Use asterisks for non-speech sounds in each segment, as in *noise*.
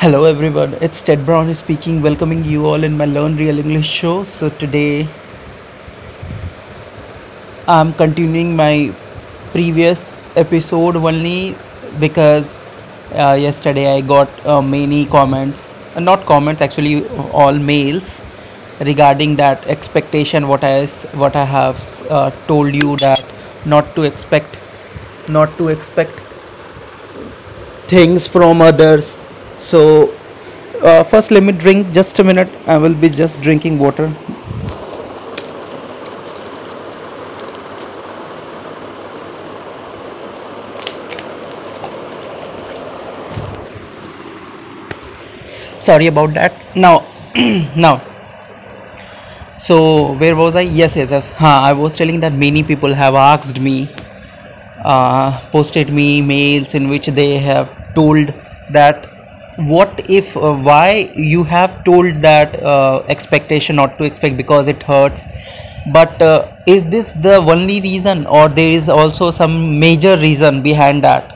Hello everyone, it's Ted Brown speaking, welcoming you all in my Learn Real English show. So today I'm continuing my previous episode only because uh, yesterday I got uh, many comments, uh, not comments actually, all mails regarding that expectation. What I what I have uh, told you that not to expect, not to expect things from others. So uh, first let me drink just a minute. I will be just drinking water. Sorry about that. Now *clears throat* now. So where was i? Yes yes yes. Huh, i was telling that many people have asked me uh, posted me mails in which they have told that what if uh, why you have told that uh, expectation not to expect because it hurts? But uh, is this the only reason or there is also some major reason behind that?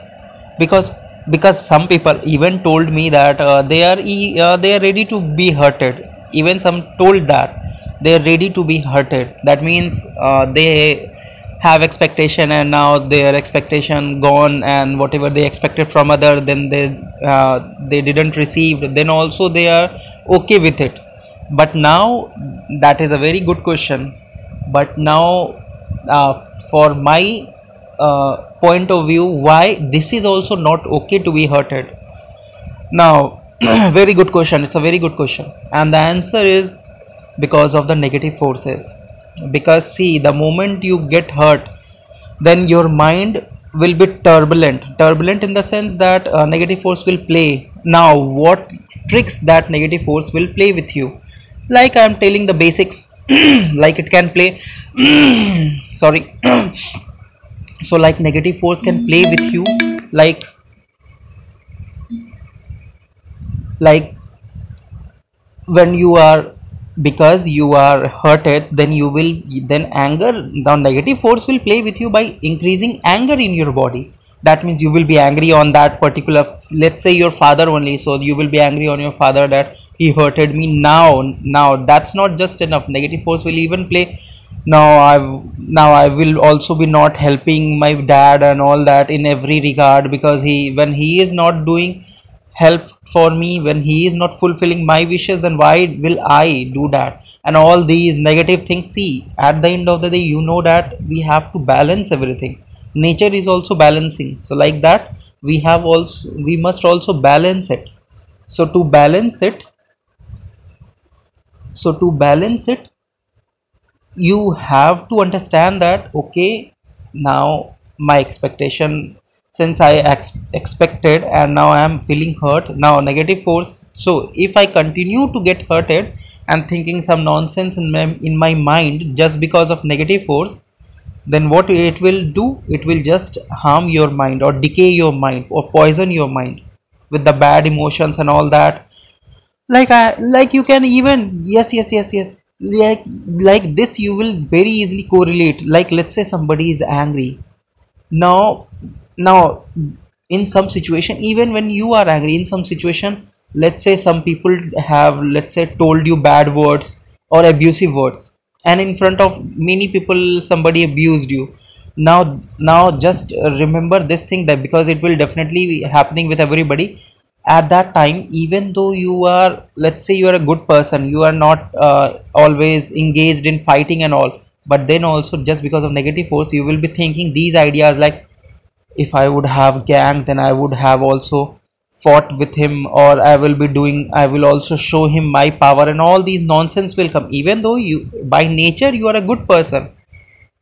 Because because some people even told me that uh, they are uh, they are ready to be hurted. Even some told that they are ready to be hurted. That means uh, they have expectation and now their expectation gone and whatever they expected from other then they they didn't receive then also they are okay with it. But now that is a very good question. But now uh, for my uh, point of view why this is also not okay to be hurted? Now *clears throat* very good question. It's a very good question. And the answer is because of the negative forces. Because see the moment you get hurt then your mind will be turbulent. Turbulent in the sense that uh, negative force will play. Now what tricks that negative force will play with you? Like i am telling the basics *clears throat* like it can play *clears throat* sorry *clears throat* so like negative force can play with you like like when you are because you are hurted then you will then anger the negative force will play with you by increasing anger in your body. That means you will be angry on that particular let's say your father only so you will be angry on your father that he hurted me. Now now that's not just enough. Negative force will even play. Now i now i will also be not helping my dad and all that in every regard because he when he is not doing help for me when he is not fulfilling my wishes then why will i do that? And all these negative things see at the end of the day you know that we have to balance everything. Nature is also balancing. So like that we have also we must also balance it. So to balance it so to balance it you have to understand that okay now my expectation since i ex- expected and now i am feeling hurt. Now negative force. So if i continue to get hurted and thinking some nonsense in my, in my mind just because of negative force then what it will do? It will just harm your mind or decay your mind or poison your mind with the bad emotions and all that. Like I like you can even yes yes yes yes like like this you will very easily correlate. Like let's say somebody is angry. Now now in some situation even when you are angry in some situation let's say some people have let's say told you bad words or abusive words and in front of many people somebody abused you. Now now just remember this thing that because it will definitely be happening with everybody at that time even though you are let's say you are a good person you are not uh, always engaged in fighting and all but then also just because of negative force you will be thinking these ideas like if i would have gang then i would have also fought with him or i will be doing i will also show him my power and all these nonsense will come. Even though you by nature you are a good person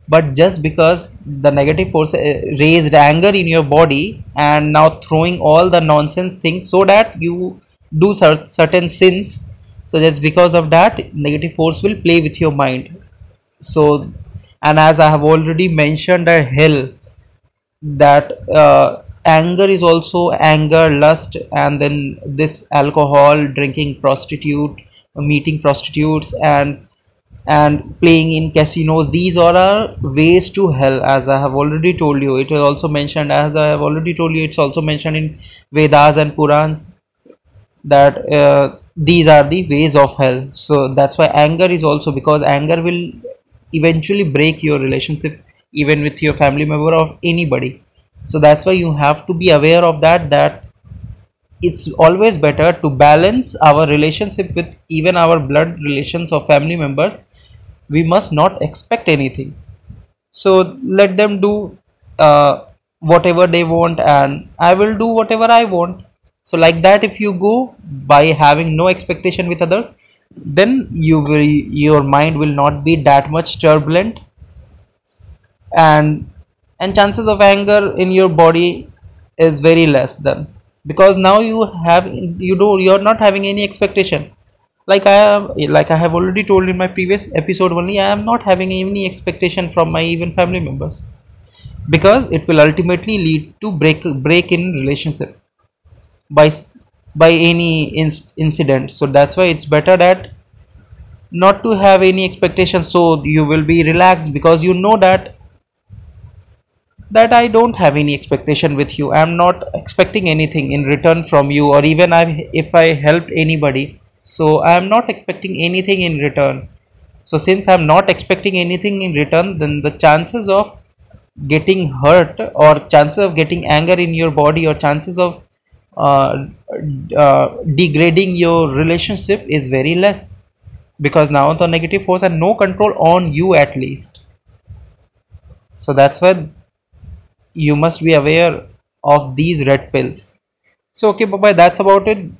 but just because the negative force uh, raised anger in your body and now throwing all the nonsense things so that you do certain sins so just because of that negative force will play with your mind. So and as i have already mentioned a hell that uh, anger is also anger lust and then this alcohol drinking prostitute meeting prostitutes and and playing in casinos. These are ways to hell as i have already told you. It is also mentioned as i have already told you it's also mentioned in vedas and purans that uh, these are the ways of hell. So that's why anger is also because anger will eventually break your relationship even with your family member or anybody. So that's why you have to be aware of that that it's always better to balance our relationship with even our blood relations or family members. We must not expect anything. So let them do uh, whatever they want and i will do whatever i want. So like that if you go by having no expectation with others then you will your mind will not be that much turbulent and and chances of anger in your body is very less then because now you have you do you're not having any expectation. Like i am like i have already told in my previous episode only i am not having any expectation from my even family members because it will ultimately lead to break break in relationship by by any inc- incident. So that's why it's better that not to have any expectation so you will be relaxed because you know that that I don't have any expectation with you. I'm not expecting anything in return from you, or even I, if I helped anybody, so I'm not expecting anything in return. So, since I'm not expecting anything in return, then the chances of getting hurt or chances of getting anger in your body or chances of uh, uh, degrading your relationship is very less because now the negative force has no control on you at least so that's why you must be aware of these red pills. So okay bye bye that's about it